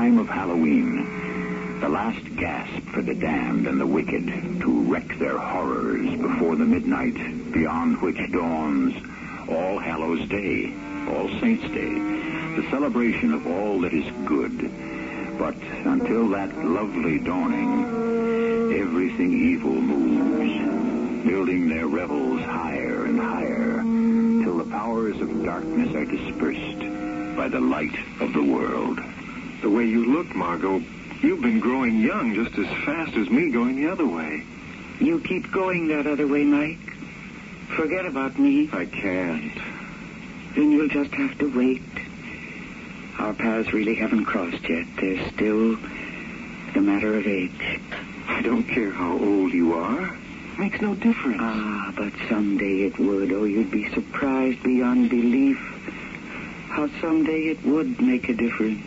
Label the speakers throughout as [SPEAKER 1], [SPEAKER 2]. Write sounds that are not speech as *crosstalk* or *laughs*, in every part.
[SPEAKER 1] time of Halloween. The last gasp for the damned and the wicked to wreak their horrors before the midnight beyond which dawns All Hallows Day, All Saints' Day, the celebration of all that is good. But until that lovely dawning, everything evil moves, building their revels higher and higher, till the powers of darkness are dispersed by the light of the world.
[SPEAKER 2] The way you look, Margot, you've been growing young just as fast as me going the other way.
[SPEAKER 3] You keep going that other way, Mike. Forget about me.
[SPEAKER 2] I can't.
[SPEAKER 3] Then you'll just have to wait. Our paths really haven't crossed yet. There's still the matter of age.
[SPEAKER 2] I don't care how old you are. Makes no difference.
[SPEAKER 3] Ah, but someday it would. Oh, you'd be surprised beyond belief how someday it would make a difference.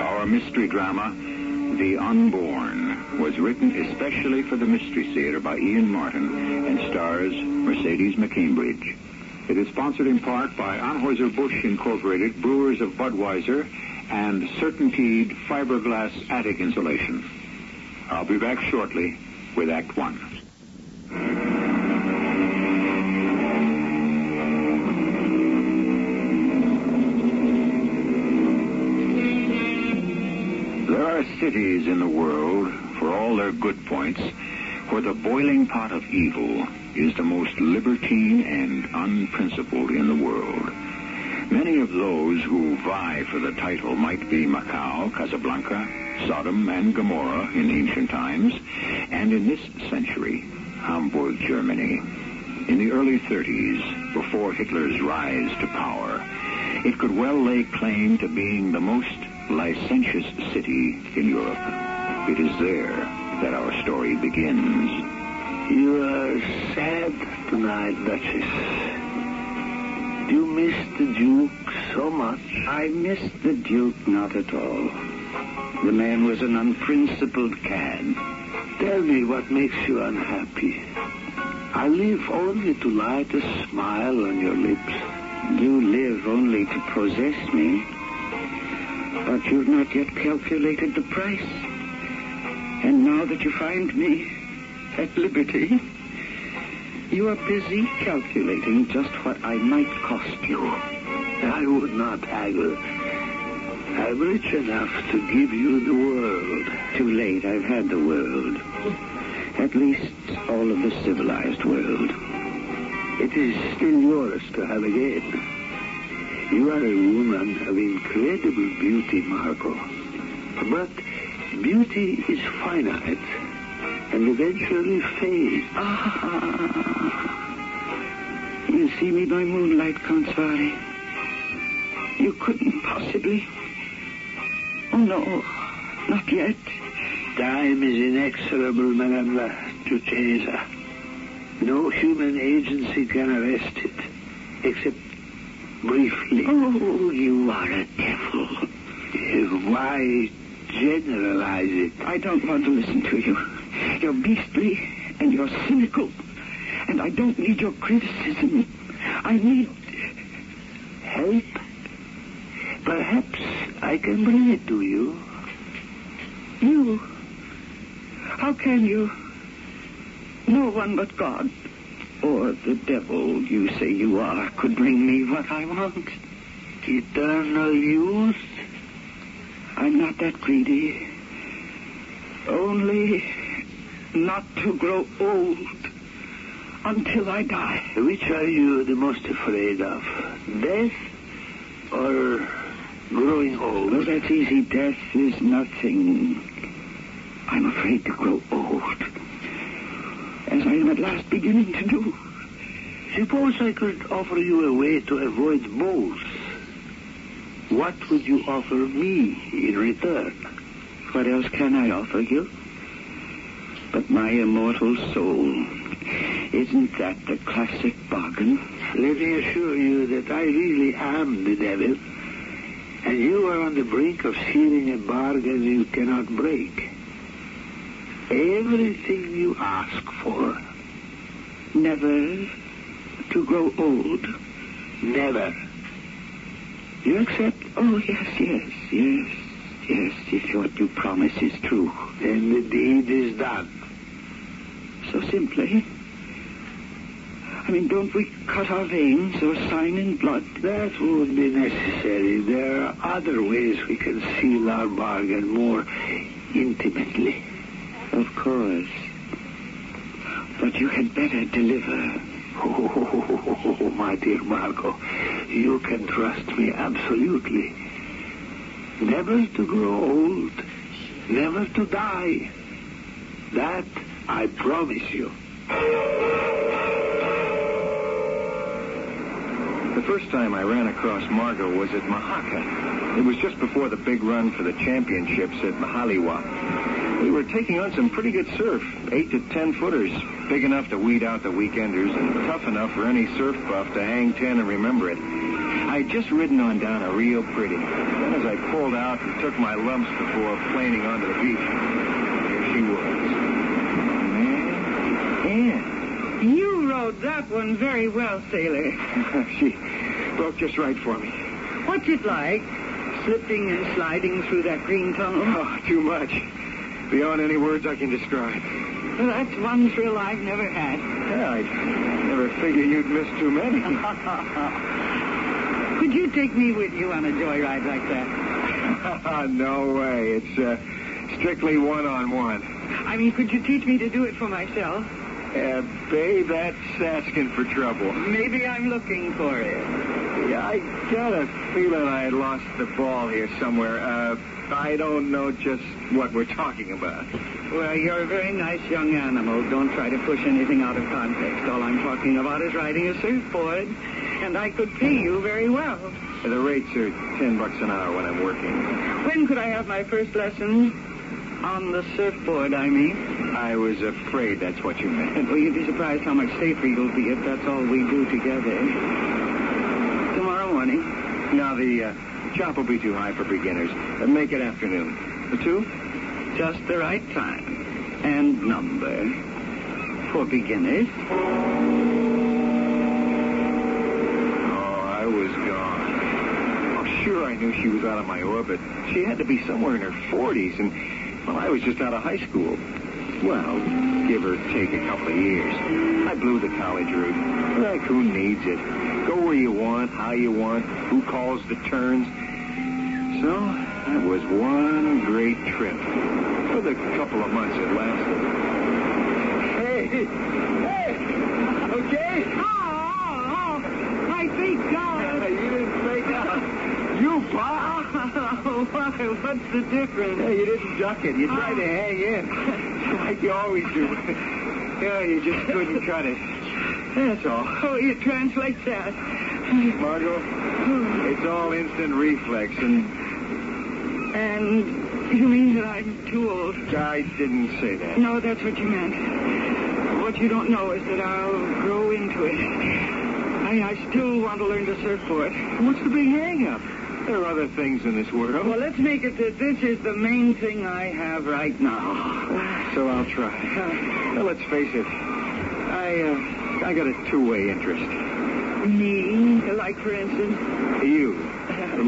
[SPEAKER 1] Our mystery drama, The Unborn, was written especially for the Mystery Theater by Ian Martin and stars Mercedes McCambridge. It is sponsored in part by Anheuser-Busch Incorporated, Brewers of Budweiser, and Certainteed Fiberglass Attic Insulation. I'll be back shortly with Act One. Cities in the world, for all their good points, where the boiling pot of evil is the most libertine and unprincipled in the world. Many of those who vie for the title might be Macau, Casablanca, Sodom, and Gomorrah in ancient times, and in this century, Hamburg, Germany. In the early 30s, before Hitler's rise to power, it could well lay claim to being the most licentious city in Europe. It is there that our story begins.
[SPEAKER 4] You are sad tonight, Duchess. Do you miss the Duke so much?
[SPEAKER 3] I miss the Duke not at all. The man was an unprincipled cad.
[SPEAKER 4] Tell me what makes you unhappy. I live only to light a smile on your lips.
[SPEAKER 3] You live only to possess me. But you've not yet calculated the price. And now that you find me at liberty, you are busy calculating just what I might cost you.
[SPEAKER 4] I would not haggle. I'm rich enough to give you the world.
[SPEAKER 3] Too late, I've had the world. At least all of the civilized world.
[SPEAKER 4] It is still yours to have again. You are a woman of incredible beauty, Margot. But beauty is finite and eventually fades.
[SPEAKER 3] Ah. You see me by moonlight, Consvari. You couldn't possibly. Oh, no. Not yet.
[SPEAKER 4] Time is inexorable, Madame la Duchessa. No human agency can arrest it, except briefly.
[SPEAKER 3] Oh, you are a devil.
[SPEAKER 4] Why generalize it?
[SPEAKER 3] I don't want to listen to you. You're beastly and you're cynical. And I don't need your criticism. I need
[SPEAKER 4] help. Perhaps I can bring it to you.
[SPEAKER 3] You? How can you? No one but God or the devil you say you are could bring me what I want.
[SPEAKER 4] Eternal youth?
[SPEAKER 3] I'm not that greedy. Only not to grow old until I die.
[SPEAKER 4] Which are you the most afraid of? Death or growing old?
[SPEAKER 3] Oh, that's easy. Death is nothing. I'm afraid to grow old. As I am at last beginning to do.
[SPEAKER 4] Suppose I could offer you a way to avoid both. What would you offer me in return?
[SPEAKER 3] What else can I offer you? But my immortal soul. Isn't that the classic bargain?
[SPEAKER 4] Let me assure you that I really am the devil. And you are on the brink of sealing a bargain you cannot break. Everything you ask for,
[SPEAKER 3] Never to grow old.
[SPEAKER 4] never.
[SPEAKER 3] You accept? Oh, yes, yes, yes, yes, if what you promise is true.
[SPEAKER 4] Then the deed is done.
[SPEAKER 3] So simply. I mean, don't we cut our veins or sign in blood?
[SPEAKER 4] That wouldn't be necessary. There are other ways we can seal our bargain more intimately.
[SPEAKER 3] Of course. But you had better deliver. *laughs*
[SPEAKER 4] Oh, my dear Margot, you can trust me absolutely. Never to grow old, never to die. That I promise you.
[SPEAKER 2] The first time I ran across Margot was at Makaha. It was just before the big run for the championships at Mahaliwa. We were taking on some pretty good surf, eight to ten footers, big enough to weed out the weekenders and tough enough for any surf buff to hang ten and remember it. I'd just ridden on down a real pretty. Then as I pulled out and took my lumps before planing onto the beach, there she was. Man,
[SPEAKER 3] You rode that one very well, sailor. *laughs*
[SPEAKER 2] She broke just right for me.
[SPEAKER 3] What's it like? Slipping and sliding through that green tunnel?
[SPEAKER 2] Oh, too much. Beyond any words I can describe.
[SPEAKER 3] Well, that's one thrill I've never had.
[SPEAKER 2] Yeah, I never figured you'd miss too many. *laughs*
[SPEAKER 3] Could you take me with you on a joyride like that? *laughs*
[SPEAKER 2] no way. It's uh, strictly one-on-one.
[SPEAKER 3] I mean, could you teach me to do it for myself?
[SPEAKER 2] Uh, babe, that's asking for trouble.
[SPEAKER 3] Maybe I'm looking for it.
[SPEAKER 2] Yeah, I got a feeling I lost the ball here somewhere. Uh, I don't know just what we're talking about.
[SPEAKER 3] Well, you're a very nice young animal. Don't try to push anything out of context. All I'm talking about is riding a surfboard, and I could pay you very well.
[SPEAKER 2] The rates are ten bucks an hour when I'm working.
[SPEAKER 3] When could I have my first lesson? On the surfboard, I mean.
[SPEAKER 2] I was afraid that's what you meant.
[SPEAKER 3] Well, you'd be surprised how much safer you'll be if that's all we do together. Tomorrow morning.
[SPEAKER 2] Now, the uh, chop will be too high for beginners. Uh, make it afternoon. The two?
[SPEAKER 3] Just the right time. And number. For beginners.
[SPEAKER 2] Oh, I was gone. Oh, sure, I knew she was out of my orbit. She had to be somewhere in her 40s, and, well, I was just out of high school. Well, give or take a couple of years. I blew the college route. Like, who needs it? Go where you want, how you want, who calls the turns. So, that was one great trip. For the couple of months it lasted. Hey! Hey! Okay?
[SPEAKER 3] Oh, oh, oh. My feet gone.
[SPEAKER 2] you didn't fake out. Uh, you bombed.
[SPEAKER 3] Oh, *laughs* why? What's the difference?
[SPEAKER 2] Yeah, you didn't duck it. You tried to oh. hang in. *laughs* like you always do. *laughs* yeah, you just couldn't cut it. That's all.
[SPEAKER 3] Oh, you translate that.
[SPEAKER 2] Margot, it's all instant reflex, and
[SPEAKER 3] And you mean that I'm too old?
[SPEAKER 2] I didn't say that.
[SPEAKER 3] No, that's what you meant. What you don't know is that I'll grow into it. I, I still want to learn to surf for surfboard.
[SPEAKER 2] What's the big hang-up? There are other things in this world.
[SPEAKER 3] Well, let's make it that this is the main thing I have right now.
[SPEAKER 2] So I'll try. Well, let's face it. I, uh, I got a two-way interest.
[SPEAKER 3] Me, like for instance.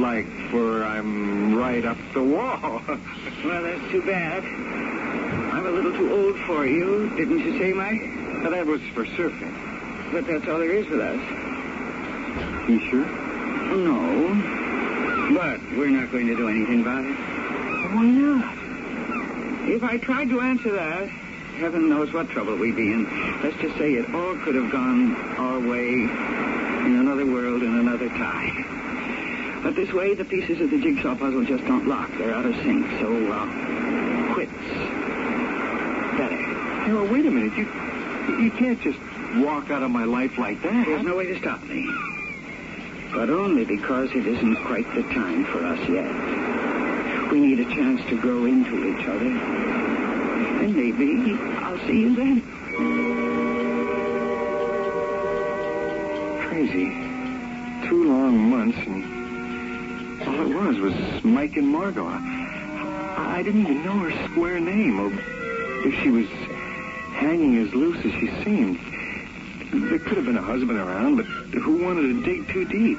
[SPEAKER 2] Like, for I'm right up the wall. *laughs*
[SPEAKER 3] Well, that's too bad. I'm a little too old for you, didn't you say, Mike?
[SPEAKER 2] That was for surfing.
[SPEAKER 3] But that's all there is with us.
[SPEAKER 2] You sure?
[SPEAKER 3] No. But we're not going to do anything about it.
[SPEAKER 2] Why not?
[SPEAKER 3] If I tried to answer that, heaven knows what trouble we'd be in. Let's just say it all could have gone our way in another world in another time. But this way, the pieces of the jigsaw puzzle just don't lock. They're out of sync. So, uh, quits. Better.
[SPEAKER 2] Hey, well, wait a minute. You, you can't just walk out of my life like that.
[SPEAKER 3] There's no way to stop me. But only because it isn't quite the time for us yet. We need a chance to grow into each other. And maybe I'll see you then.
[SPEAKER 2] Crazy. Two long months, and it was was Mike and Margot. I, I didn't even know her square name, or if she was hanging as loose as she seemed. There could have been a husband around, but who wanted to dig too deep?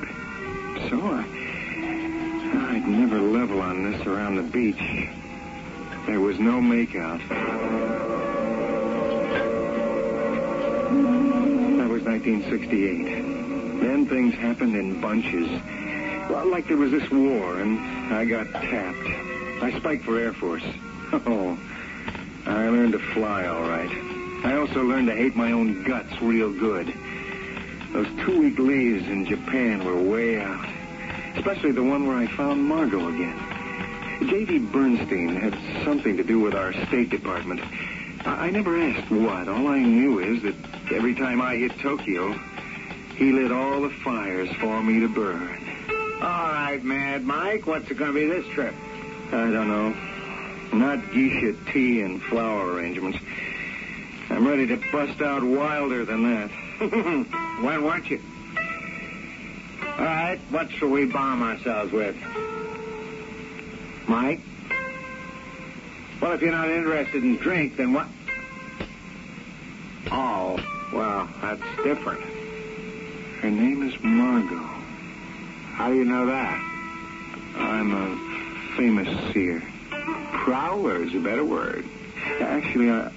[SPEAKER 2] So I, I'd never level on this around the beach. There was no makeout. That was 1968. Then things happened in bunches. Well, like there was this war, and I got tapped. I spiked for Air Force. *laughs* Oh, I learned to fly all right. I also learned to hate my own guts real good. Those two-week leaves in Japan were way out. Especially the one where I found Margot again. J.D. Bernstein had something to do with our State Department. I, I never asked what. All I knew is that every time I hit Tokyo, he lit all the fires for me to burn.
[SPEAKER 5] All right, Mad Mike. What's it going to be this trip?
[SPEAKER 2] I don't know. Not geisha tea and flower arrangements. I'm ready to bust out wilder than that. *laughs*
[SPEAKER 5] when weren't you? All right, what shall we bomb ourselves with? Mike? Well, if you're not interested in drink, then what? Oh, well, that's different.
[SPEAKER 2] Her name is Margot.
[SPEAKER 5] How do you know that?
[SPEAKER 2] I'm a famous seer.
[SPEAKER 5] Prowler is a better word.
[SPEAKER 2] Actually, I,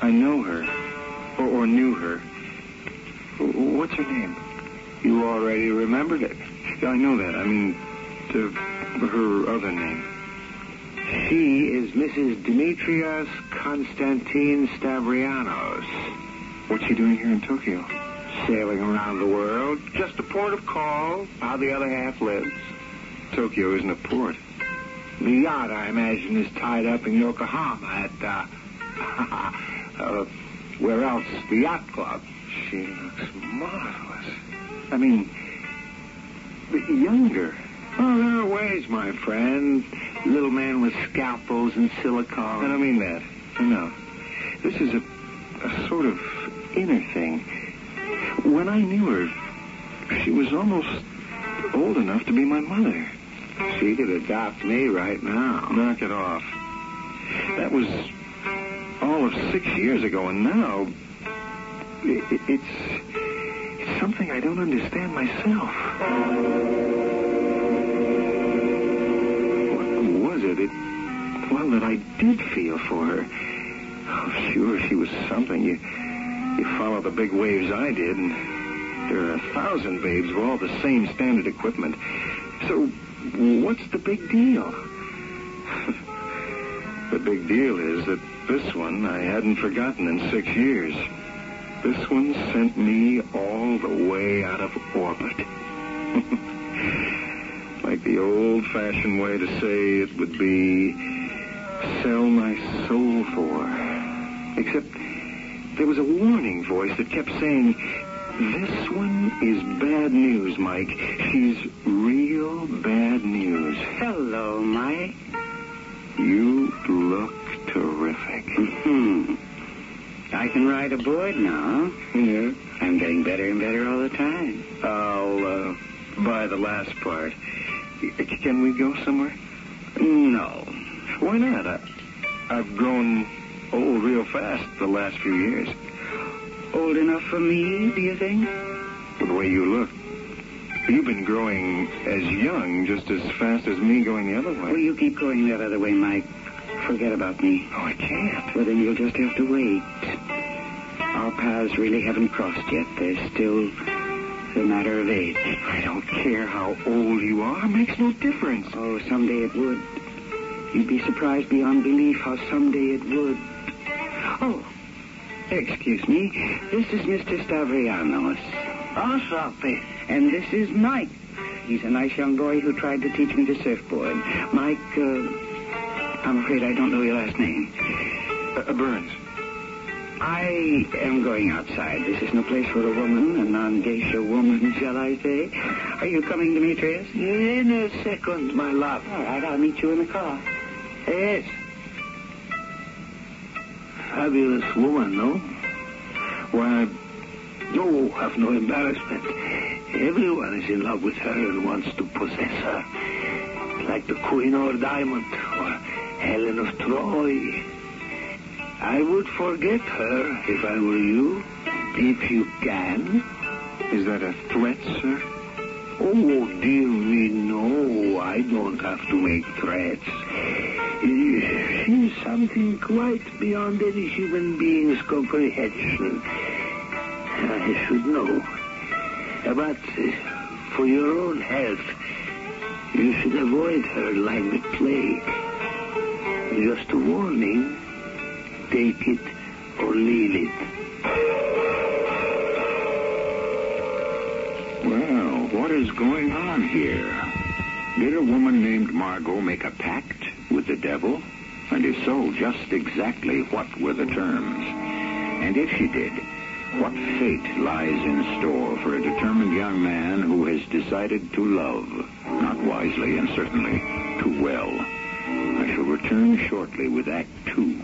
[SPEAKER 2] I know her, or, or knew her. What's her name?
[SPEAKER 5] You already remembered it.
[SPEAKER 2] I know that. I mean, the, her other name.
[SPEAKER 5] She is Mrs. Demetrios Konstantin Stavrianos.
[SPEAKER 2] What's she doing here in Tokyo?
[SPEAKER 5] Sailing around the world. Just a port of call. How the other half lives.
[SPEAKER 2] Tokyo isn't a port.
[SPEAKER 5] The yacht, I imagine, is tied up in Yokohama at, uh, *laughs* uh, where else? The yacht club.
[SPEAKER 2] She looks marvelous. I mean, younger.
[SPEAKER 5] Oh, there are ways, my friend. Little man with scalpels and silicone.
[SPEAKER 2] I don't mean that. No. This is a, a sort of inner thing. When I knew her, she was almost old enough to be my mother.
[SPEAKER 5] She could adopt me right now.
[SPEAKER 2] Knock it off. That was all of six years ago, and now it, it, it's it's something I don't understand myself. What was it? It well that I did feel for her. Oh, sure, she was something. You you follow the big waves I did, and there are a thousand babes with all the same standard equipment. So what's the big deal? *laughs* the big deal is that this one I hadn't forgotten in six years. This one sent me all the way out of orbit. *laughs* like the old-fashioned way to say it would be sell my soul for. Except there was a warning voice that kept saying, this one is bad news, Mike. She's real bad news.
[SPEAKER 3] Hello, Mike.
[SPEAKER 2] You look terrific.
[SPEAKER 3] Hmm. I can ride a board now.
[SPEAKER 2] Yeah?
[SPEAKER 3] I'm getting better and better all the time.
[SPEAKER 2] I'll uh, buy the last part. Can we go somewhere?
[SPEAKER 3] No.
[SPEAKER 2] Why not? I, I've grown old real fast the last few years.
[SPEAKER 3] Old enough for me, do you think?
[SPEAKER 2] With the way you look. You've been growing as young just as fast as me going the other way.
[SPEAKER 3] Well, you keep going that other way, Mike. Forget about me.
[SPEAKER 2] Oh, I can't.
[SPEAKER 3] Well, then you'll just have to wait. Our paths really haven't crossed yet. They're still a matter of age.
[SPEAKER 2] I don't care how old you are. It makes no difference.
[SPEAKER 3] Oh, someday it would. You'd be surprised beyond belief how someday it would. Oh, excuse me. This is Mr. Stavrianos.
[SPEAKER 5] Oh, Sophie.
[SPEAKER 3] And this is Mike. He's a nice young boy who tried to teach me to surfboard. Mike, uh, I'm afraid I don't know your last name.
[SPEAKER 2] Uh, uh, Burns.
[SPEAKER 3] I am going outside. This is no place for a woman, a non-geisha woman, shall I say. Are you coming, Demetrius?
[SPEAKER 5] In a second, my love.
[SPEAKER 3] All right, I'll meet you in the car.
[SPEAKER 5] Yes.
[SPEAKER 4] Fabulous woman, no?
[SPEAKER 2] Why,
[SPEAKER 4] No, have no embarrassment. Everyone is in love with her and wants to possess her. like the Queen of Diamond or Helen of Troy. I would forget her if I were you, if you can.
[SPEAKER 2] Is that a threat, sir?
[SPEAKER 4] Oh, dear me, no, I don't have to make threats. She's something quite beyond any human being's comprehension. I should know. But uh, for your own health, you should avoid her like the plague. Just a warning. Take it or leave it.
[SPEAKER 1] Well, what is going on here? Did a woman named Margot make a pact with the devil? And if so, just exactly what were the terms? And if she did, what fate lies in store for a determined young man who has decided to love, not wisely and certainly too well? I shall return shortly with Act Two.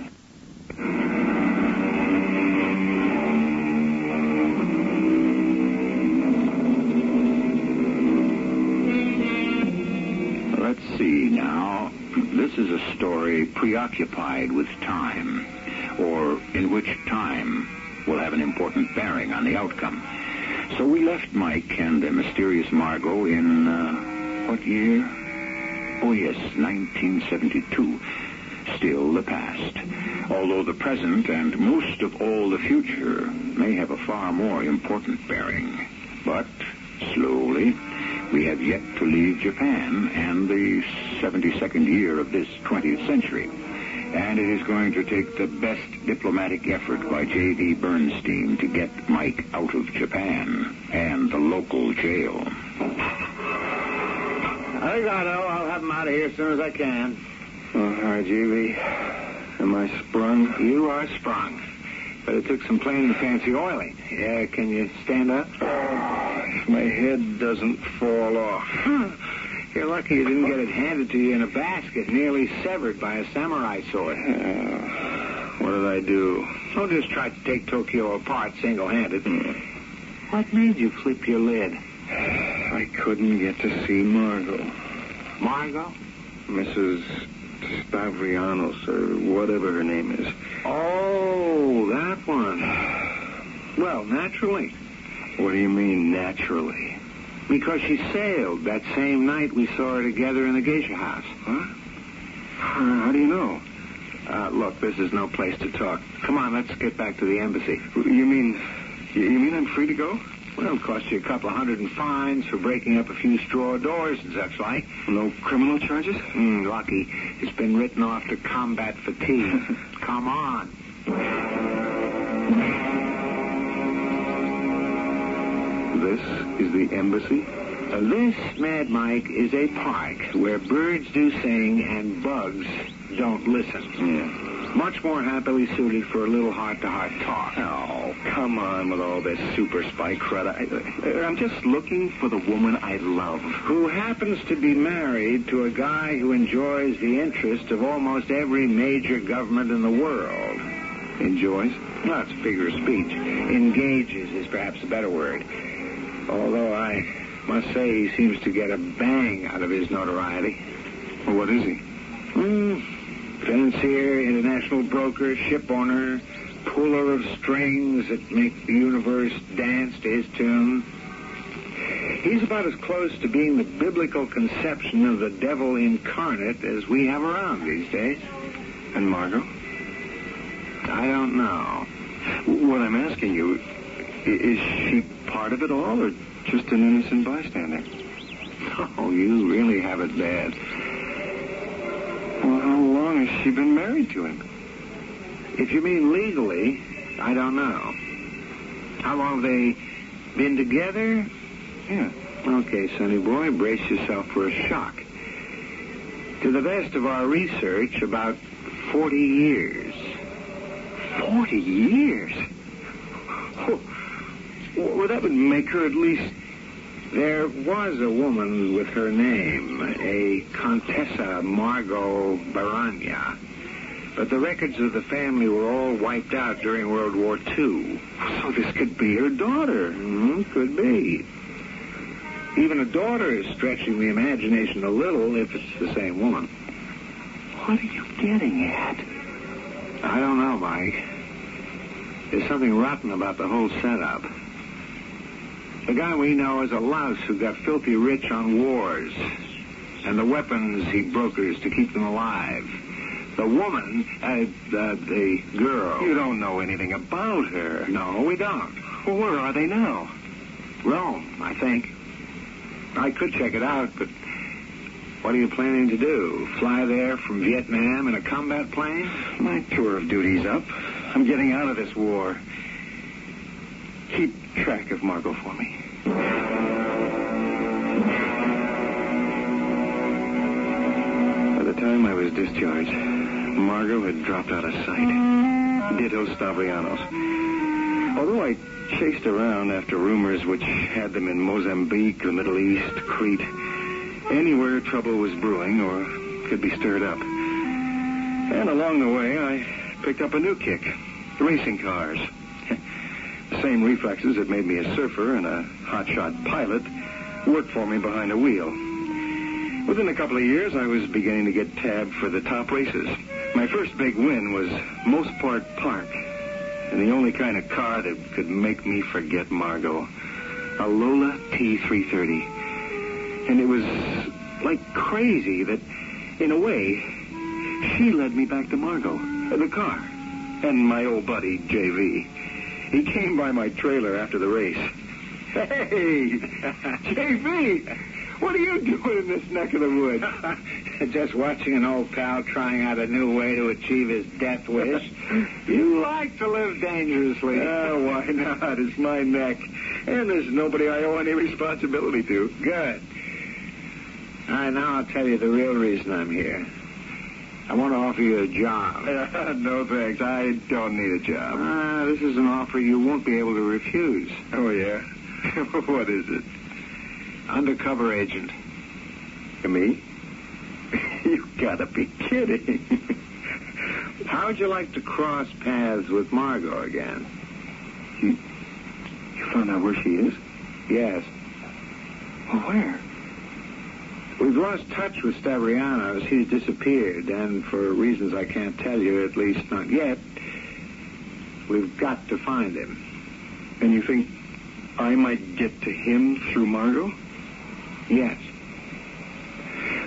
[SPEAKER 1] Let's see now. This is a story preoccupied with time, or in which time will have an important bearing on the outcome. So we left Mike and the mysterious Margot in, uh, what year? Oh, yes, 1972. Still the past. Although the present and most of all the future may have a far more important bearing. But slowly, we have yet to leave Japan and the 72nd year of this 20th century. And it is going to take the best diplomatic effort by J.D. Bernstein to get Mike out of Japan and the local jail.
[SPEAKER 5] I got it. I'll have him out of here as soon as I can.
[SPEAKER 2] Oh, hi, J.V. Am I sprung?
[SPEAKER 5] You are sprung. But it took some plain and fancy oiling. Yeah, can you stand up?
[SPEAKER 2] Oh, *sighs* if my head doesn't fall off. *laughs*
[SPEAKER 5] You're lucky you didn't get it handed to you in a basket, nearly severed by a samurai sword.
[SPEAKER 2] Uh, what did I do?
[SPEAKER 5] Don't just try to take Tokyo apart single-handed.
[SPEAKER 2] Hmm.
[SPEAKER 5] What made you flip your lid?
[SPEAKER 2] I couldn't get to see Margot.
[SPEAKER 5] Margot?
[SPEAKER 2] Mrs. Stavrianos, or whatever her name is.
[SPEAKER 5] Oh. Well, naturally.
[SPEAKER 2] What do you mean, naturally?
[SPEAKER 5] Because she sailed that same night we saw her together in the geisha house.
[SPEAKER 2] Huh? How do you know?
[SPEAKER 5] Uh, look, this is no place to talk. Come on, let's get back to the embassy.
[SPEAKER 2] You mean, you mean I'm free to go?
[SPEAKER 5] Well, it'll cost you a couple of hundred in fines for breaking up a few straw doors and such like.
[SPEAKER 2] No criminal charges?
[SPEAKER 5] Mm, lucky. It's been written off to combat fatigue. *laughs* Come on.
[SPEAKER 2] This is the embassy?
[SPEAKER 5] Uh, this, Mad Mike, is a park where birds do sing and bugs don't listen.
[SPEAKER 2] Yeah.
[SPEAKER 5] Much more happily suited for a little heart-to-heart talk.
[SPEAKER 2] Oh, come on with all this super spy crud. I, I'm just looking for the woman I love.
[SPEAKER 5] Who happens to be married to a guy who enjoys the interest of almost every major government in the world.
[SPEAKER 2] Enjoys?
[SPEAKER 5] Well, that's figure of speech. Engages is perhaps a better word. Although I must say he seems to get a bang out of his notoriety.
[SPEAKER 2] Well, what is he?
[SPEAKER 5] Hmm. Financier, international broker, ship owner, puller of strings that make the universe dance to his tune. He's about as close to being the biblical conception of the devil incarnate as we have around these days.
[SPEAKER 2] And Margot?
[SPEAKER 5] I don't know.
[SPEAKER 2] What I'm asking you, is she part of it all or just an innocent bystander?
[SPEAKER 5] Oh, you really have it bad.
[SPEAKER 2] Well, how long has she been married to him?
[SPEAKER 5] If you mean legally, I don't know. How long have they been together?
[SPEAKER 2] Yeah.
[SPEAKER 5] Okay, sonny boy, brace yourself for a shock. To the best of our research, about 40 years.
[SPEAKER 2] 40 years? Well, that would make her at least.
[SPEAKER 5] There was a woman with her name, a Contessa Margot Baranya. But the records of the family were all wiped out during World War II.
[SPEAKER 2] So this could be her daughter.
[SPEAKER 5] Mm, could be. Even a daughter is stretching the imagination a little if it's the same woman.
[SPEAKER 2] What are you getting at?
[SPEAKER 5] I don't know, Mike. There's something rotten about the whole setup. The guy we know is a louse who got filthy rich on wars and the weapons he brokers to keep them alive. The woman, uh, the, the girl.
[SPEAKER 2] You don't know anything about her.
[SPEAKER 5] No, we don't.
[SPEAKER 2] Well, where are they now?
[SPEAKER 5] Rome, I think. I could check it out, but what are you planning to do? Fly there from Vietnam in a combat plane?
[SPEAKER 2] My tour of duty's up. I'm getting out of this war. Keep track of Margot for me. By the time I was discharged, Margot had dropped out of sight. Ditto Stavrianos. Although I chased around after rumors which had them in Mozambique, the Middle East, Crete, anywhere trouble was brewing or could be stirred up. And along the way, I picked up a new kick racing cars. Same reflexes that made me a surfer and a hotshot pilot worked for me behind a wheel. Within a couple of years, I was beginning to get tabbed for the top races. My first big win was Mosport Park, and the only kind of car that could make me forget Margot. A Lola T330. And it was like crazy that, in a way, she led me back to Margot, the car, and my old buddy, JV. He came by my trailer after the race. Hey, JV, what are you doing in this neck of the woods? *laughs*
[SPEAKER 5] Just watching an old pal trying out a new way to achieve his death wish. *laughs* you like to live dangerously.
[SPEAKER 2] Oh, why not? It's my neck. And there's nobody I owe any responsibility to.
[SPEAKER 5] Good. All right, now I'll tell you the real reason I'm here. I want to offer you a job. *laughs*
[SPEAKER 2] no, thanks. I don't need a job.
[SPEAKER 5] Ah, this is an offer you won't be able to refuse.
[SPEAKER 2] Oh, yeah? *laughs* what is it?
[SPEAKER 5] Undercover agent.
[SPEAKER 2] Me? *laughs* you gotta be kidding.
[SPEAKER 5] How'd you like to cross paths with Margot again?
[SPEAKER 2] You, you found out where she is?
[SPEAKER 5] Yes.
[SPEAKER 2] Well, where?
[SPEAKER 5] We've lost touch with Stavrianos. He's disappeared, and for reasons I can't tell you, at least not yet, we've got to find him.
[SPEAKER 2] And you think I might get to him through Margot?
[SPEAKER 5] Yes.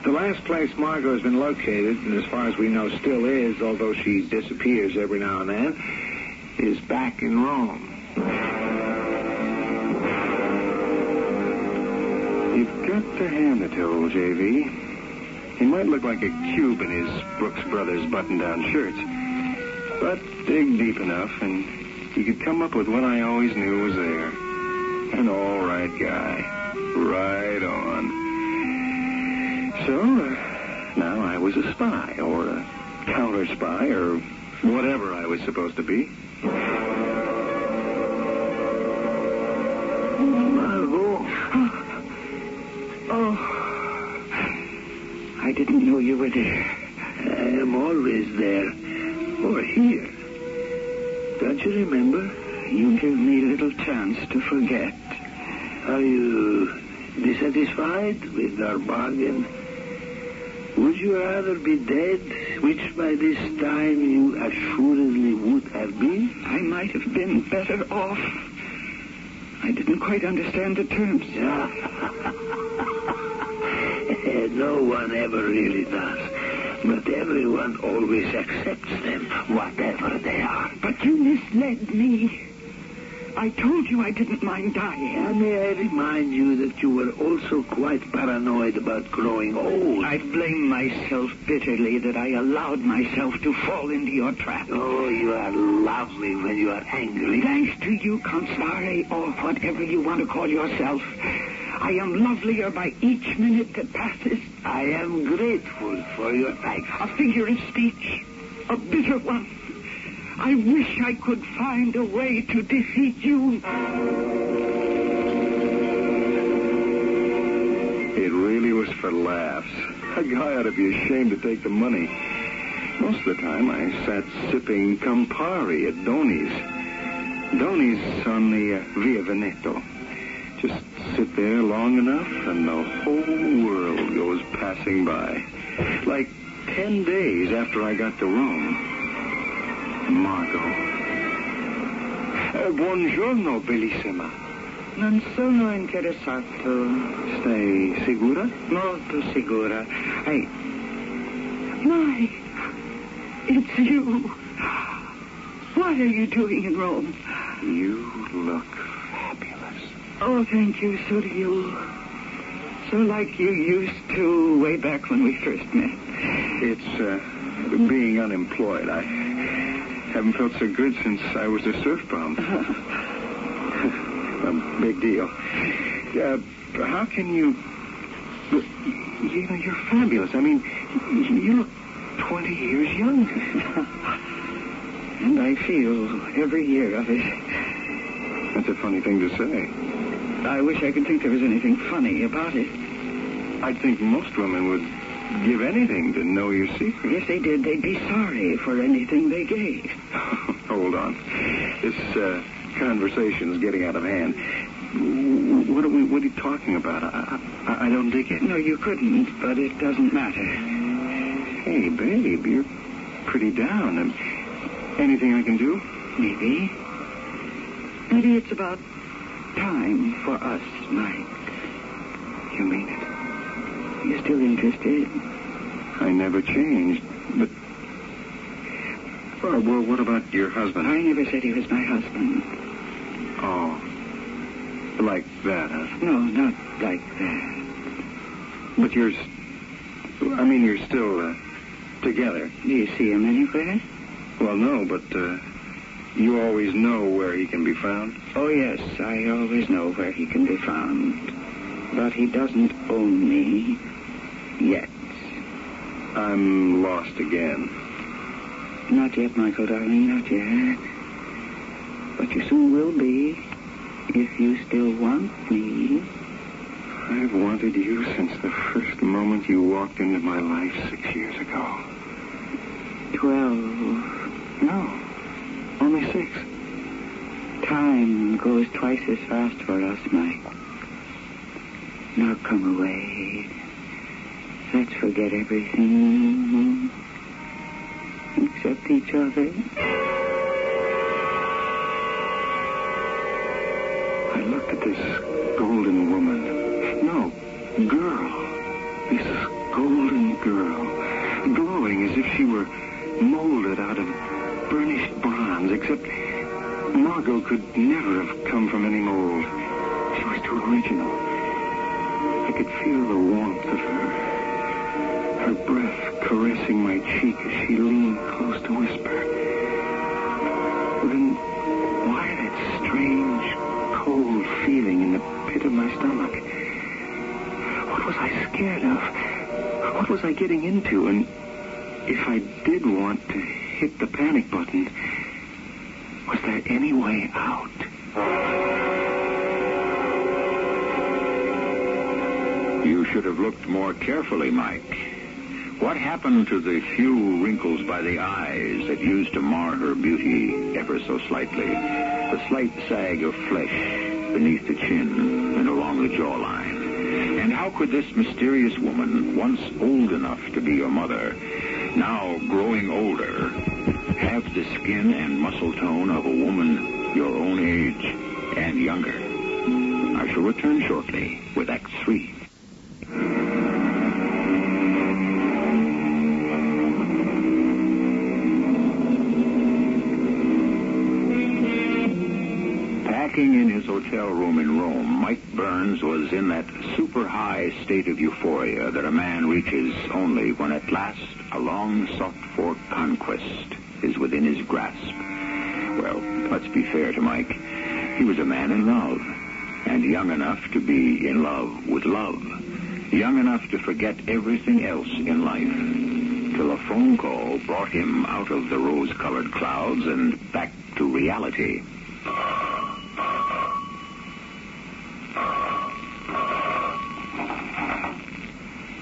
[SPEAKER 5] The last place Margot has been located, and as far as we know still is, although she disappears every now and then, is back in Rome.
[SPEAKER 2] Got hand to old JV. He might look like a cube in his Brooks Brothers button-down shirts. But dig deep enough, and you could come up with what I always knew was there. An all right guy. Right on. So, uh, now I was a spy, or a counter spy, or whatever I was supposed to be.
[SPEAKER 4] I didn't know you were there. I am always there. Or here. Don't you remember? You gave me a little chance to forget. Are you dissatisfied with our bargain? Would you rather be dead, which by this time you assuredly would have been?
[SPEAKER 3] I might have been better off. I didn't quite understand the terms. *laughs*
[SPEAKER 4] no one ever really does. But everyone always accepts them, whatever they are.
[SPEAKER 3] But you misled me. I told you I didn't mind dying.
[SPEAKER 4] And may I remind you that you were also quite paranoid about growing old.
[SPEAKER 3] I blame myself bitterly that I allowed myself to fall into your trap.
[SPEAKER 4] Oh, you are lovely when you are angry.
[SPEAKER 3] Thanks to you, Constare, or whatever you want to call yourself. I am lovelier by each minute that passes.
[SPEAKER 4] I am grateful for your thanks.
[SPEAKER 3] A figure of speech. A bitter one. I wish I could find a way to defeat you.
[SPEAKER 2] It really was for laughs. A guy ought to be ashamed to take the money. Most of the time, I sat sipping Campari at Doney's. Doney's on the uh, Via Veneto, sit there long enough, and the whole world goes passing by. Like ten days after I got to Rome. Margot. Uh, buongiorno, bellissima.
[SPEAKER 3] Non sono interessato.
[SPEAKER 2] Stai sicura?
[SPEAKER 3] Molto sicura. I... My, it's you. What are you doing in Rome?
[SPEAKER 2] You look.
[SPEAKER 3] Oh, thank you. So do you. So like you used to way back when we first met.
[SPEAKER 2] It's uh, being unemployed. I haven't felt so good since I was a surf bum. *laughs* a big deal. Uh, how can you... You know, you're fabulous. I mean, you look 20 years younger. *laughs*
[SPEAKER 3] and I feel every year of it.
[SPEAKER 2] That's a funny thing to say.
[SPEAKER 3] I wish I could think there was anything funny about it.
[SPEAKER 2] I'd think most women would give anything to know your secret.
[SPEAKER 3] If they did, they'd be sorry for anything they gave. *laughs*
[SPEAKER 2] Hold on. This uh, conversation's getting out of hand. What are we? What are you talking about? I, I, I don't dig it.
[SPEAKER 3] No, you couldn't, but it doesn't matter.
[SPEAKER 2] Hey, babe, you're pretty down. Um, anything I can do?
[SPEAKER 3] Maybe. Maybe it's about time for us, Mike.
[SPEAKER 2] You mean it?
[SPEAKER 3] You're still interested?
[SPEAKER 2] I never changed, but. Well, well, what about your husband?
[SPEAKER 3] I never said he was my husband.
[SPEAKER 2] Oh. Like that, huh?
[SPEAKER 3] No, not like that.
[SPEAKER 2] But you're. s- I mean, you're still uh, together.
[SPEAKER 3] Do you see him anywhere?
[SPEAKER 2] Well, no, but uh, you always know where he can be found.
[SPEAKER 3] Oh, yes, I always know where he can be found. But he doesn't own me yet.
[SPEAKER 2] I'm lost again.
[SPEAKER 3] Not yet, Michael, darling, not yet. But you soon will be, if you still want me.
[SPEAKER 2] I've wanted you since the first moment you walked into my life six years ago.
[SPEAKER 3] Twelve.
[SPEAKER 2] No, only six.
[SPEAKER 3] Time goes twice as fast for us, Mike. Now come away. Let's forget everything. Except each other.
[SPEAKER 2] I looked at this golden woman. No, girl. This golden girl. Glowing as if she were molded out of burnished bronze, except Margot could never have come from any mold. She was too original. I could feel the warmth of her. Her breath caressing my cheek as she leaned close to whisper. Then why that strange, cold feeling in the pit of my stomach? What was I scared of? What was I getting into? And if I did want to hit the panic button, there any way out?
[SPEAKER 1] You should have looked more carefully, Mike. What happened to the few wrinkles by the eyes that used to mar her beauty ever so slightly? The slight sag of flesh beneath the chin and along the jawline. And how could this mysterious woman, once old enough to be your mother, now growing older, have the skin and muscle tone of a woman your own age and younger? I shall return shortly with Act Three. Packing in his hotel room in Rome, Mike Burns was in that super high state of euphoria that a man reaches only when at last a long sought for conquest is within his grasp. Well, let's be fair to Mike. He was a man in love, and young enough to be in love with love. Young enough to forget everything else in life. Till a phone call brought him out of the rose-colored clouds and back to reality.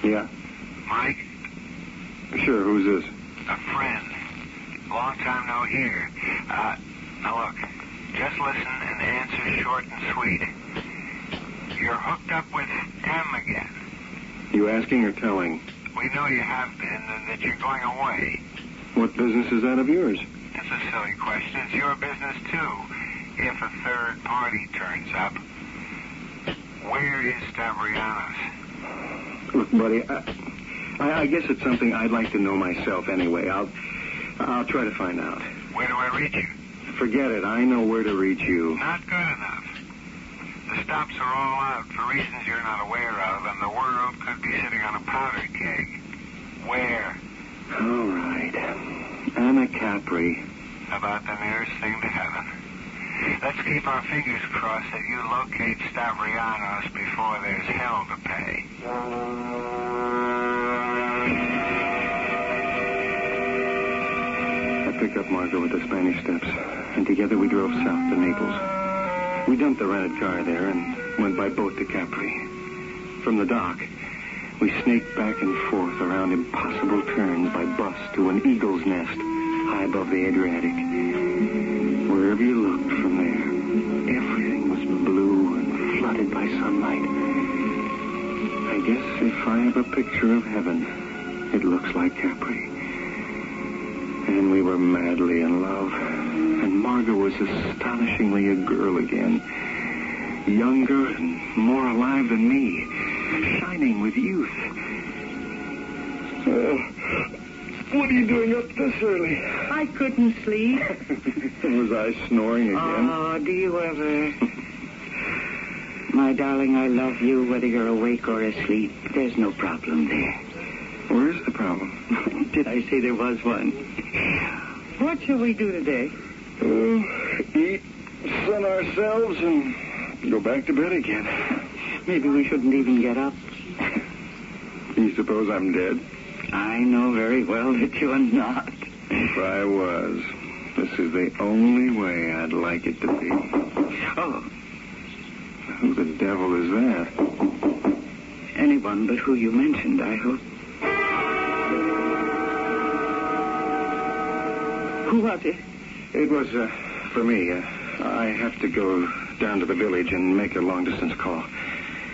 [SPEAKER 2] Yeah?
[SPEAKER 5] Mike,
[SPEAKER 2] Sure, who's this?
[SPEAKER 5] A friend. Long time no hear. Uh, now look, just listen and answer short and sweet.
[SPEAKER 6] You're hooked up with M again.
[SPEAKER 2] You asking or telling?
[SPEAKER 6] We know you have been and that you're going away.
[SPEAKER 2] What business is that of yours?
[SPEAKER 6] It's a silly question. It's your business, too. If a third party turns up. Where is Stavrianos?
[SPEAKER 2] Look, buddy, I, I, I guess it's something I'd like to know myself anyway. I'll, I'll try to find out.
[SPEAKER 6] Where do I reach you?
[SPEAKER 2] Forget it. I know where to reach you.
[SPEAKER 6] Not good enough. The stops are all out for reasons you're not aware of, and the world could be sitting on a powder keg. Where?
[SPEAKER 2] All right. Anacapri.
[SPEAKER 6] About the nearest thing to heaven. Let's keep our fingers crossed that you locate Stavrianos before there's hell to pay.
[SPEAKER 2] Picked up Margot at the Spanish Steps, and together we drove south to Naples. We dumped the rented car there and went by boat to Capri. From the dock, we snaked back and forth around impossible turns by bus to an eagle's nest high above the Adriatic. Wherever you looked from there, everything was blue and flooded by sunlight. I guess if I have a picture of heaven, it looks like Capri. And we were madly in love. And Margot was astonishingly a girl again. Younger and more alive than me. Shining with youth. Uh, what are you doing up this early?
[SPEAKER 3] I couldn't sleep. *laughs*
[SPEAKER 2] Was I snoring again?
[SPEAKER 3] Oh, do you ever? My darling, I love you whether you're awake or asleep. There's no problem there.
[SPEAKER 2] Where's the problem? *laughs*
[SPEAKER 3] Did I say there was one? What shall we do today?
[SPEAKER 2] Uh, eat, sun ourselves, and go back to bed again.
[SPEAKER 3] Maybe we shouldn't even get up.
[SPEAKER 2] You suppose I'm dead?
[SPEAKER 3] I know very well that you're not.
[SPEAKER 2] If I was, this is the only way I'd like it to be.
[SPEAKER 3] Oh,
[SPEAKER 2] Who the devil is that?
[SPEAKER 3] anyone but who you mentioned, I hope. Who was it?
[SPEAKER 2] It was, uh, for me. Uh, I have to go down to the village and make a long-distance call.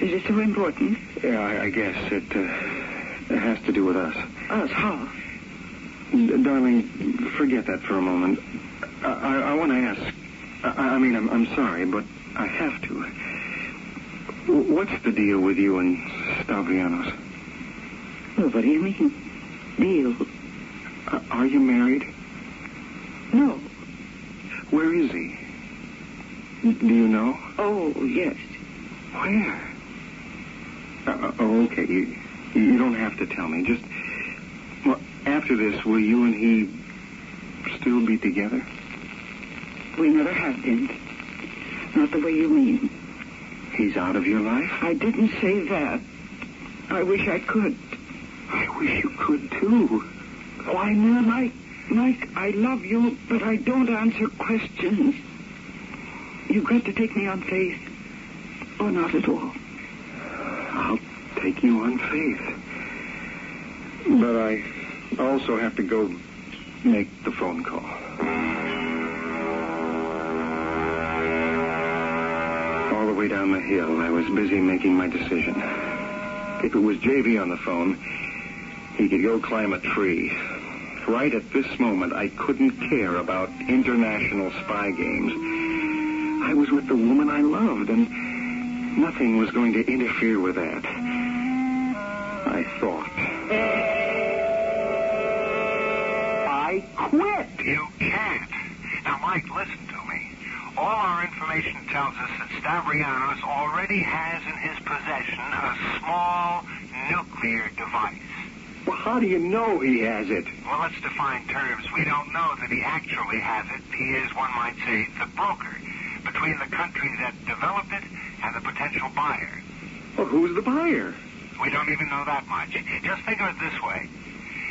[SPEAKER 3] Is it so important?
[SPEAKER 2] Yeah, I, I guess it, uh, it has to do with us.
[SPEAKER 3] Us, how?
[SPEAKER 2] D- darling, forget that for a moment. I, I, I want to ask. I, I mean, I'm, I'm sorry, but I have to. What's the deal with you and Stavrianos?
[SPEAKER 3] Well, what do you mean? Deal?
[SPEAKER 2] Uh, are you married?
[SPEAKER 3] No.
[SPEAKER 2] Where is he? Do you know?
[SPEAKER 3] Oh, yes.
[SPEAKER 2] Where? Uh, oh, okay. You, you don't have to tell me. Just, well, after this, will you and he still be together?
[SPEAKER 3] We never have been. Not the way you mean.
[SPEAKER 2] He's out of your life?
[SPEAKER 3] I didn't say that. I wish I could.
[SPEAKER 2] I wish you could, too.
[SPEAKER 3] Why, now, Mike, Mike, I love you, but I don't answer questions. You've got to take me on faith, or not at all.
[SPEAKER 2] I'll take you on faith. But I also have to go make the phone call. All the way down the hill, I was busy making my decision. If it was JV on the phone, he could go climb a tree. Right at this moment, I couldn't care about international spy games. I was with the woman I loved, and nothing was going to interfere with that. I thought. I quit.
[SPEAKER 6] You can't. Now, Mike, listen to me. All our information tells us that Stavrianos already has in his possession a small nuclear device.
[SPEAKER 2] Well, how do you know he has it?
[SPEAKER 6] Well, let's define terms. We don't know that he actually has it. He is, one might say, the broker between the country that developed it and the potential buyer.
[SPEAKER 2] Well, who's the buyer?
[SPEAKER 6] We don't even know that much. Just think of it this way.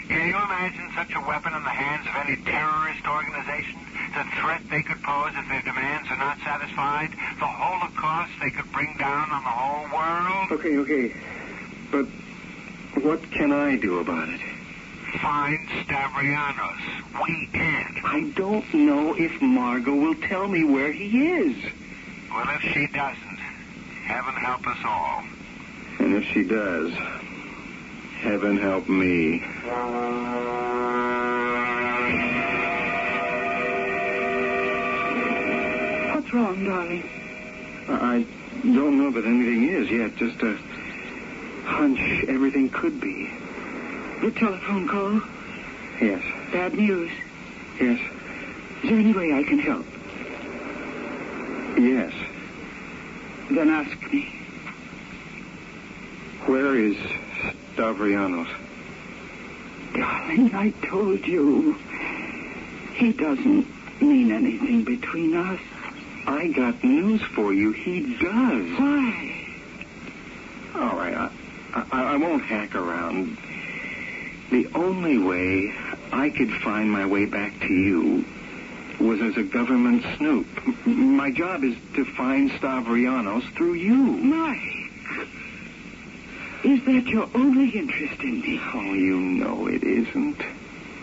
[SPEAKER 6] Can you imagine such a weapon in the hands of any terrorist organization? The threat they could pose if their demands are not satisfied? The holocaust they could bring down on the whole world?
[SPEAKER 2] Okay, okay. But what can I do about it?
[SPEAKER 6] Find Stavrianos. We can't.
[SPEAKER 2] I don't know if Margot will tell me where he is.
[SPEAKER 6] Well, if she doesn't, Heaven help us all.
[SPEAKER 2] And if she does, heaven help me.
[SPEAKER 3] What's wrong, darling?
[SPEAKER 2] I don't know that anything is yet, just a hunch everything could be.
[SPEAKER 3] The telephone call?
[SPEAKER 2] Yes,
[SPEAKER 3] Bad news.
[SPEAKER 2] yes,
[SPEAKER 3] Is there any way I can help?
[SPEAKER 2] yes.
[SPEAKER 3] Then ask me.
[SPEAKER 2] Where is Stavrianos?
[SPEAKER 3] Darling, I told you. He doesn't mean anything between us.
[SPEAKER 2] I got news for you. He does.
[SPEAKER 3] Why?
[SPEAKER 2] All right, I, I, I won't hack around. The only way I could find my way back to you was as a government snoop. My job is to find Stavrianos through you.
[SPEAKER 3] Mike. Is that your only interest in me?
[SPEAKER 2] Oh, you know it isn't.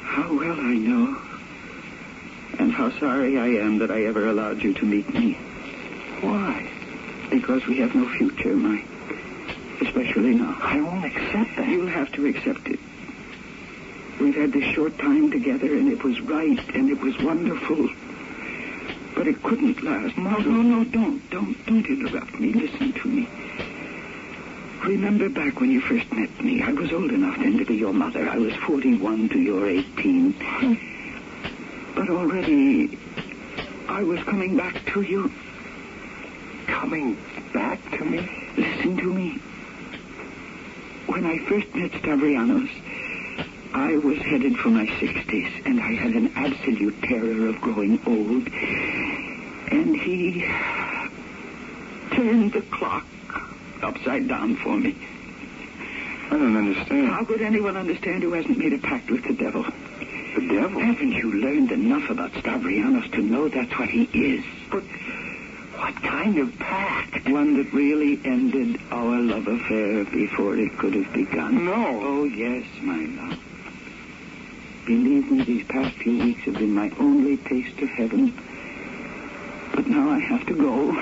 [SPEAKER 3] How well I know. And how sorry I am that I ever allowed you to meet me.
[SPEAKER 2] Why?
[SPEAKER 3] Because we have no future, Mike. Especially now.
[SPEAKER 2] I won't accept that.
[SPEAKER 3] You'll have to accept it. We've had this short time together, and it was right, and it was wonderful. But it couldn't last. No, no, no, don't. Don't, don't interrupt me. Listen to me. Remember back when you first met me. I was old enough then to be your mother. I was 41 to your 18. Hmm. But already, I was coming back to you.
[SPEAKER 2] Coming back to me?
[SPEAKER 3] Listen to me. When I first met Stavrianos, I was headed for my 60s, and I had an absolute terror of growing old. And he turned the clock upside down for me.
[SPEAKER 2] I don't understand.
[SPEAKER 3] How could anyone understand who hasn't made a pact with the devil?
[SPEAKER 2] The devil?
[SPEAKER 3] Haven't you learned enough about Stavrianos to know that's what he is?
[SPEAKER 2] But what kind of pact?
[SPEAKER 3] One that really ended our love affair before it could have begun.
[SPEAKER 2] No.
[SPEAKER 3] Oh, yes, my love. Believe me, these past few weeks have been my only taste of heaven. But now I have to go.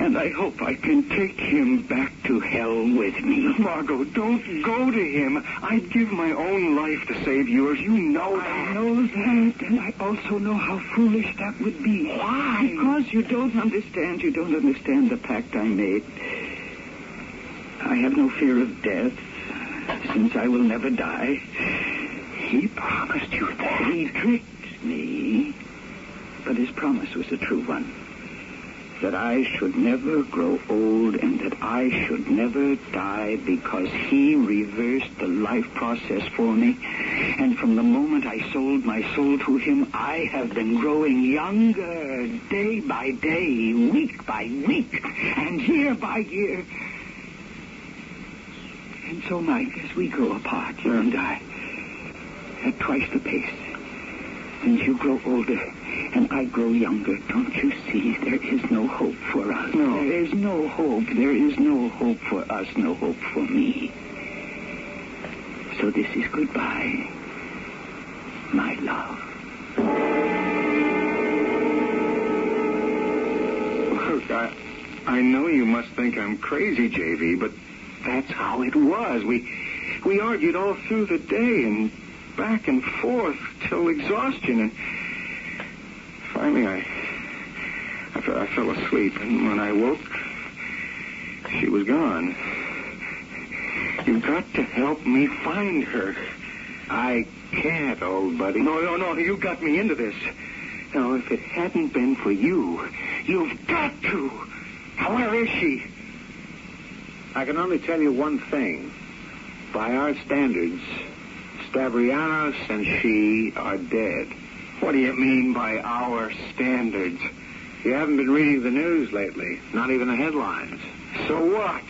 [SPEAKER 3] And I hope I can take him back to hell with me.
[SPEAKER 2] Margot, don't go to him. I'd give my own life to save yours. You know that.
[SPEAKER 3] I know that, and I also know how foolish that would be.
[SPEAKER 2] Why?
[SPEAKER 3] Because you don't understand. You don't understand the pact I made. I have no fear of death, since I will never die.
[SPEAKER 2] He promised you that.
[SPEAKER 3] He tricked me, but his promise was a true one. That I should never grow old and that I should never die because he reversed the life process for me. And from the moment I sold my soul to him, I have been growing younger day by day, week by week, and year by year. And so, Mike, as we grow apart, you and I, at twice the pace, and you grow older and I grow younger, don't you see? There is no hope for us.
[SPEAKER 2] No.
[SPEAKER 3] There is no hope. There is no hope for us, no hope for me. So this is goodbye, my love.
[SPEAKER 2] Look, I, I know you must think I'm crazy, JV, but that's how it was. We, we argued all through the day and back and forth till exhaustion, and finally I, I, I fell asleep, and when I woke, she was gone. You've got to help me find her.
[SPEAKER 5] I can't, old buddy.
[SPEAKER 2] No, no, no, you got me into this. Now, if it hadn't been for you, you've got to. Where is she?
[SPEAKER 5] I can only tell you one thing. By our standards, Stavrianos and she are dead.
[SPEAKER 2] What do you mean by our standards?
[SPEAKER 5] You haven't been reading the news lately, not even the headlines.
[SPEAKER 2] So what?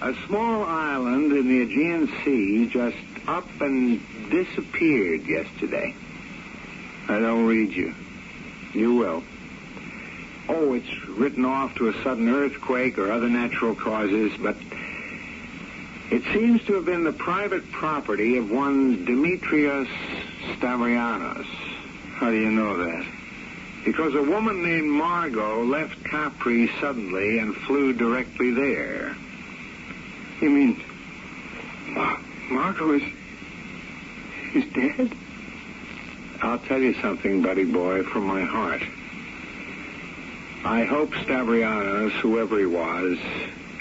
[SPEAKER 5] A small island in the Aegean Sea just up and disappeared yesterday.
[SPEAKER 2] I don't read you.
[SPEAKER 5] You will. Oh, it's written off to a sudden earthquake or other natural causes, but it seems to have been the private property of one Demetrius Stavrianos.
[SPEAKER 2] How do you know that?
[SPEAKER 5] Because a woman named Margot left Capri suddenly and flew directly there.
[SPEAKER 2] You mean Mar- Margot is is dead?
[SPEAKER 5] I'll tell you something, buddy boy, from my heart. I hope Stavrianos, whoever he was,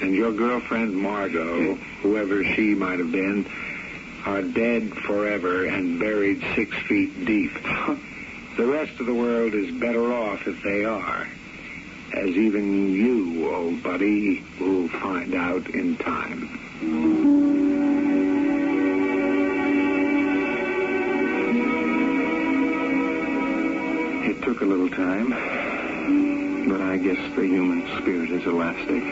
[SPEAKER 5] and your girlfriend Margot, whoever she might have been, are dead forever and buried six feet deep. *laughs* the rest of the world is better off if they are. As even you, old buddy, will find out in time.
[SPEAKER 2] It took a little time, but I guess the human spirit is elastic.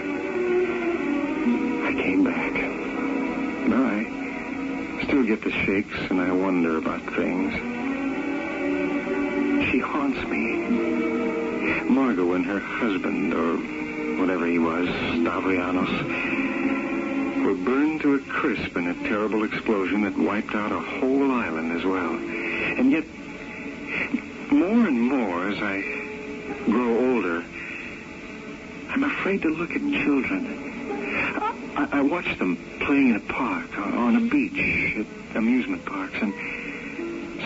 [SPEAKER 2] I came back. But I still get the shakes and I wonder about things. Haunts me. Margot and her husband, or whatever he was, Stavrianos, were burned to a crisp in a terrible explosion that wiped out a whole island as well. And yet, more and more as I grow older, I'm afraid to look at children. I, I watch them playing in a park, on a beach, at amusement parks, and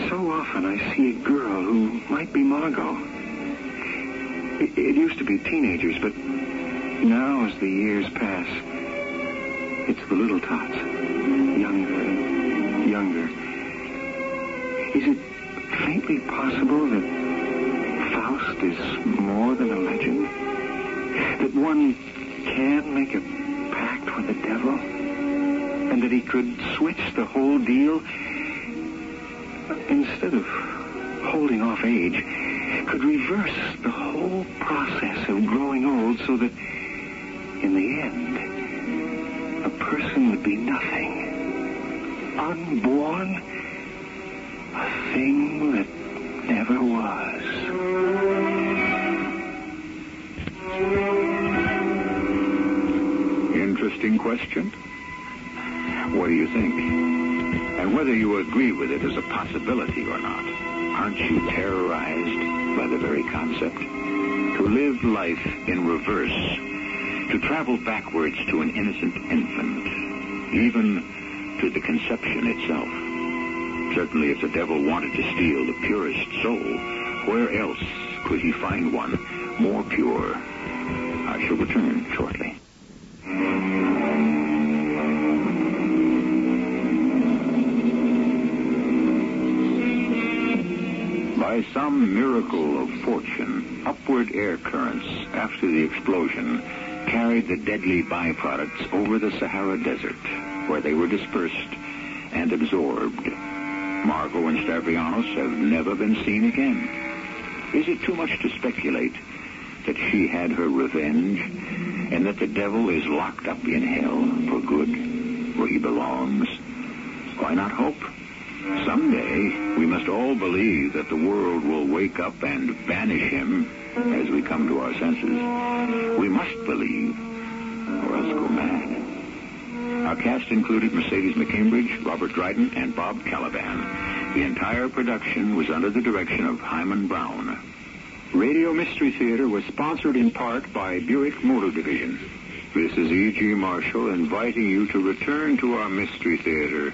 [SPEAKER 2] so often I see a girl who might be Margot. It, it used to be teenagers, but now as the years pass, it's the little tots, younger and younger. Is it faintly possible that Faust is more than a legend? That one can make a pact with the devil? And that he could switch the whole deal? Instead of holding off age, could reverse the whole process of growing old so that in the end, a person would be nothing. Unborn? A thing that never was.
[SPEAKER 1] Interesting question. What do you think? And whether you agree with it as a possibility or not, aren't you terrorized by the very concept? To live life in reverse, to travel backwards to an innocent infant, even to the conception itself. Certainly, if the devil wanted to steal the purest soul, where else could he find one more pure? I shall return shortly. By some miracle of fortune, upward air currents after the explosion carried the deadly byproducts over the Sahara Desert, where they were dispersed and absorbed. Margot and Stavrianos have never been seen again. Is it too much to speculate that she had her revenge and that the devil is locked up in hell for good, where he belongs? Why not hope? Someday, we must all believe that the world will wake up and banish him as we come to our senses. We must believe, or else go mad. Our cast included Mercedes McCambridge, Robert Dryden, and Bob Kaliban. The entire production was under the direction of Himan Brown.
[SPEAKER 7] Radio Mystery Theater was sponsored in part by Buick Motor Division.
[SPEAKER 5] This is E.G. Marshall inviting you to return to our Mystery Theater